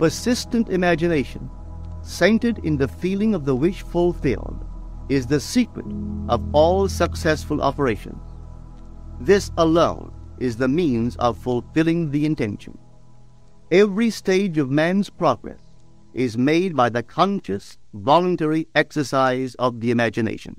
Persistent imagination, centered in the feeling of the wish fulfilled, is the secret of all successful operations. This alone is the means of fulfilling the intention. Every stage of man's progress is made by the conscious, voluntary exercise of the imagination.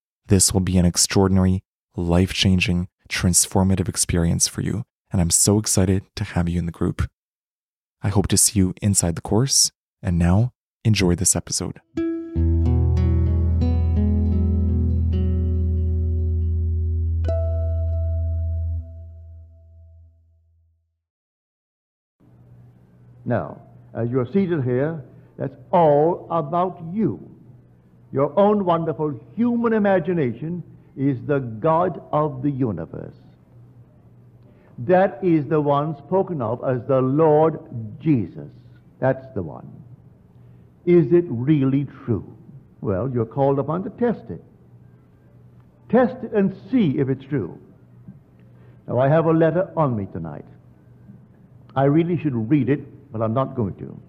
this will be an extraordinary, life changing, transformative experience for you, and I'm so excited to have you in the group. I hope to see you inside the course, and now enjoy this episode. Now, as you're seated here, that's all about you. Your own wonderful human imagination is the God of the universe. That is the one spoken of as the Lord Jesus. That's the one. Is it really true? Well, you're called upon to test it. Test it and see if it's true. Now, I have a letter on me tonight. I really should read it but I'm not going to.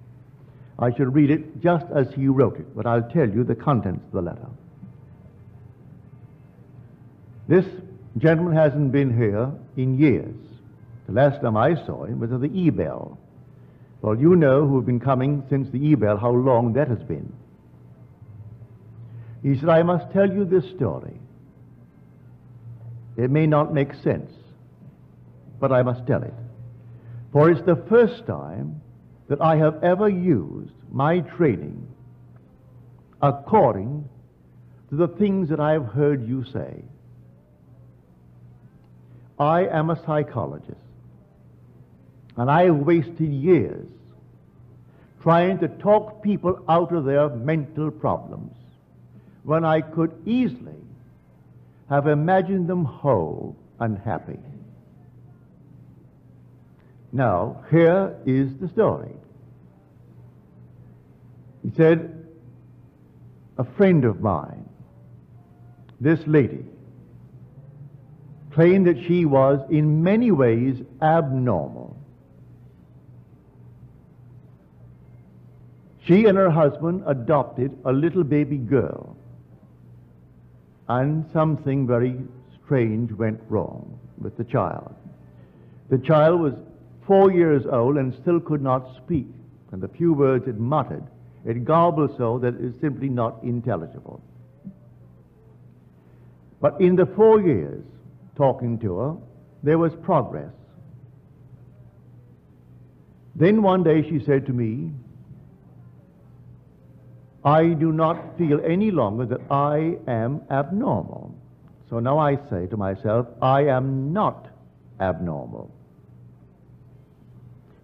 I shall read it just as he wrote it, but I'll tell you the contents of the letter. This gentleman hasn't been here in years. The last time I saw him was at the Ebell. Well, you know who have been coming since the Ebell how long that has been. He said, I must tell you this story. It may not make sense, but I must tell it. For it's the first time that I have ever used my training according to the things that I have heard you say. I am a psychologist, and I have wasted years trying to talk people out of their mental problems when I could easily have imagined them whole and happy. Now, here is the story. He said, A friend of mine, this lady, claimed that she was in many ways abnormal. She and her husband adopted a little baby girl, and something very strange went wrong with the child. The child was four years old and still could not speak, and the few words it muttered, it garbled so that it is simply not intelligible. But in the four years talking to her, there was progress. Then one day she said to me, I do not feel any longer that I am abnormal. So now I say to myself, I am not abnormal.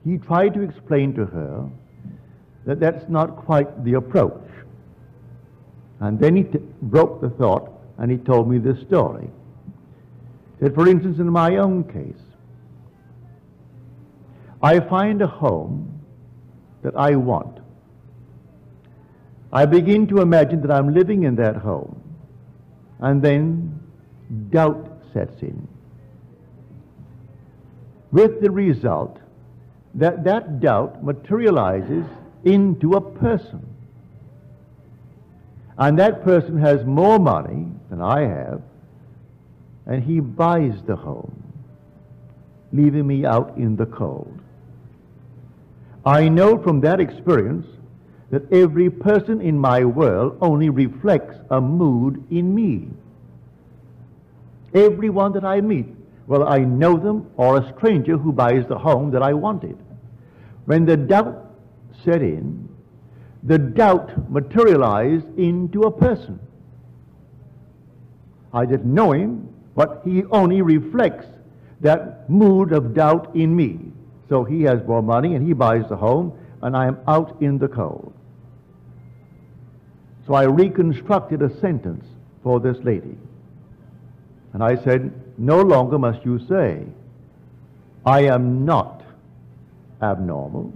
He tried to explain to her that that's not quite the approach. And then he broke the thought and he told me this story. Said, for instance, in my own case, I find a home that I want. I begin to imagine that I'm living in that home. And then doubt sets in. With the result that that doubt materializes into a person. And that person has more money than I have, and he buys the home, leaving me out in the cold. I know from that experience that every person in my world only reflects a mood in me. Everyone that I meet, whether I know them or a stranger who buys the home that I wanted. When the doubt set in, the doubt materialized into a person. I didn't know him, but he only reflects that mood of doubt in me. So he has more money and he buys the home, and I am out in the cold. So I reconstructed a sentence for this lady. And I said, No longer must you say, I am not abnormal.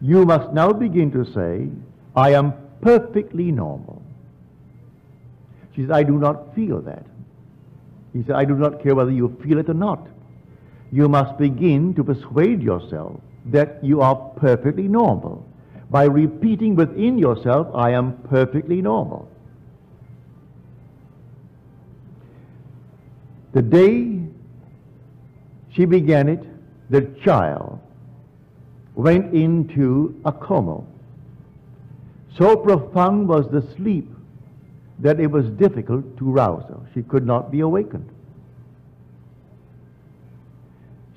You must now begin to say, I am perfectly normal. She said, I do not feel that. He said, I do not care whether you feel it or not. You must begin to persuade yourself that you are perfectly normal by repeating within yourself, I am perfectly normal. The day she began it, the child went into a coma. So profound was the sleep that it was difficult to rouse her. She could not be awakened.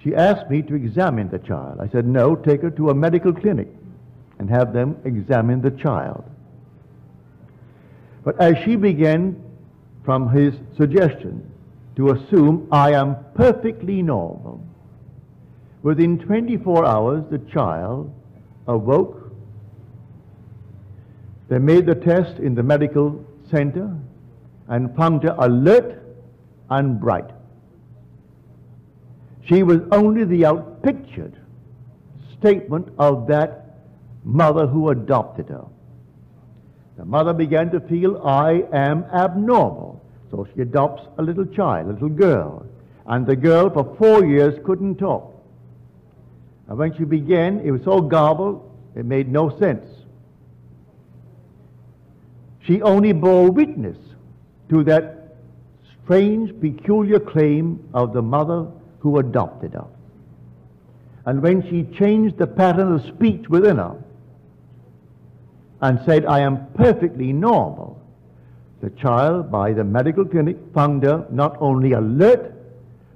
She asked me to examine the child. I said, no, take her to a medical clinic and have them examine the child. But as she began, from his suggestion, to assume I am perfectly normal, within 24 hours the child awoke. They made the test in the medical center and found her alert and bright. She was only the outpictured statement of that mother who adopted her. The mother began to feel, I am abnormal. So she adopts a little child, a little girl. And the girl for four years couldn't talk. And when she began, it was so garbled, it made no sense. She only bore witness to that strange, peculiar claim of the mother who adopted her. And when she changed the pattern of speech within her, and said, I am perfectly normal. The child, by the medical clinic, found her not only alert,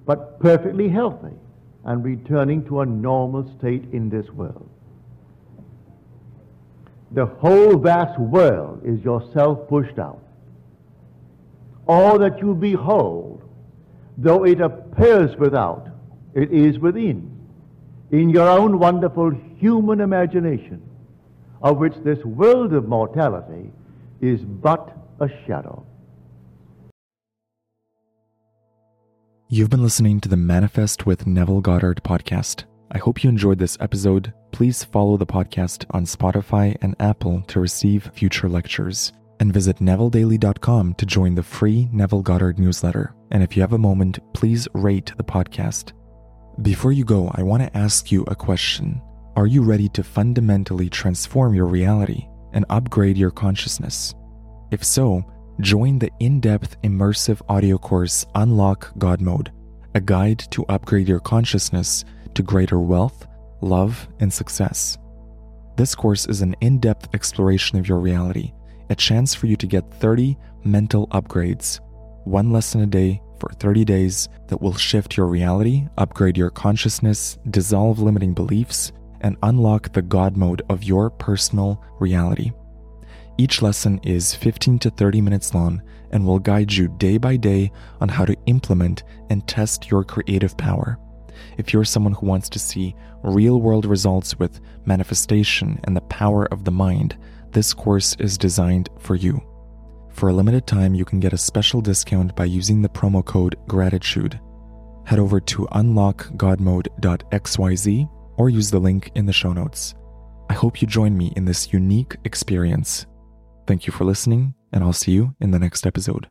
but perfectly healthy and returning to a normal state in this world. The whole vast world is yourself pushed out. All that you behold, though it appears without, it is within, in your own wonderful human imagination of which this world of mortality is but a shadow. You've been listening to the Manifest with Neville Goddard podcast. I hope you enjoyed this episode. Please follow the podcast on Spotify and Apple to receive future lectures. And visit NevilleDaily.com to join the free Neville Goddard newsletter. And if you have a moment, please rate the podcast. Before you go, I want to ask you a question. Are you ready to fundamentally transform your reality and upgrade your consciousness? If so, join the in depth immersive audio course Unlock God Mode, a guide to upgrade your consciousness to greater wealth, love, and success. This course is an in depth exploration of your reality, a chance for you to get 30 mental upgrades, one lesson a day for 30 days that will shift your reality, upgrade your consciousness, dissolve limiting beliefs, and unlock the God mode of your personal reality. Each lesson is 15 to 30 minutes long and will guide you day by day on how to implement and test your creative power. If you're someone who wants to see real world results with manifestation and the power of the mind, this course is designed for you. For a limited time, you can get a special discount by using the promo code GRATITUDE. Head over to unlockgodmode.xyz or use the link in the show notes. I hope you join me in this unique experience. Thank you for listening, and I'll see you in the next episode.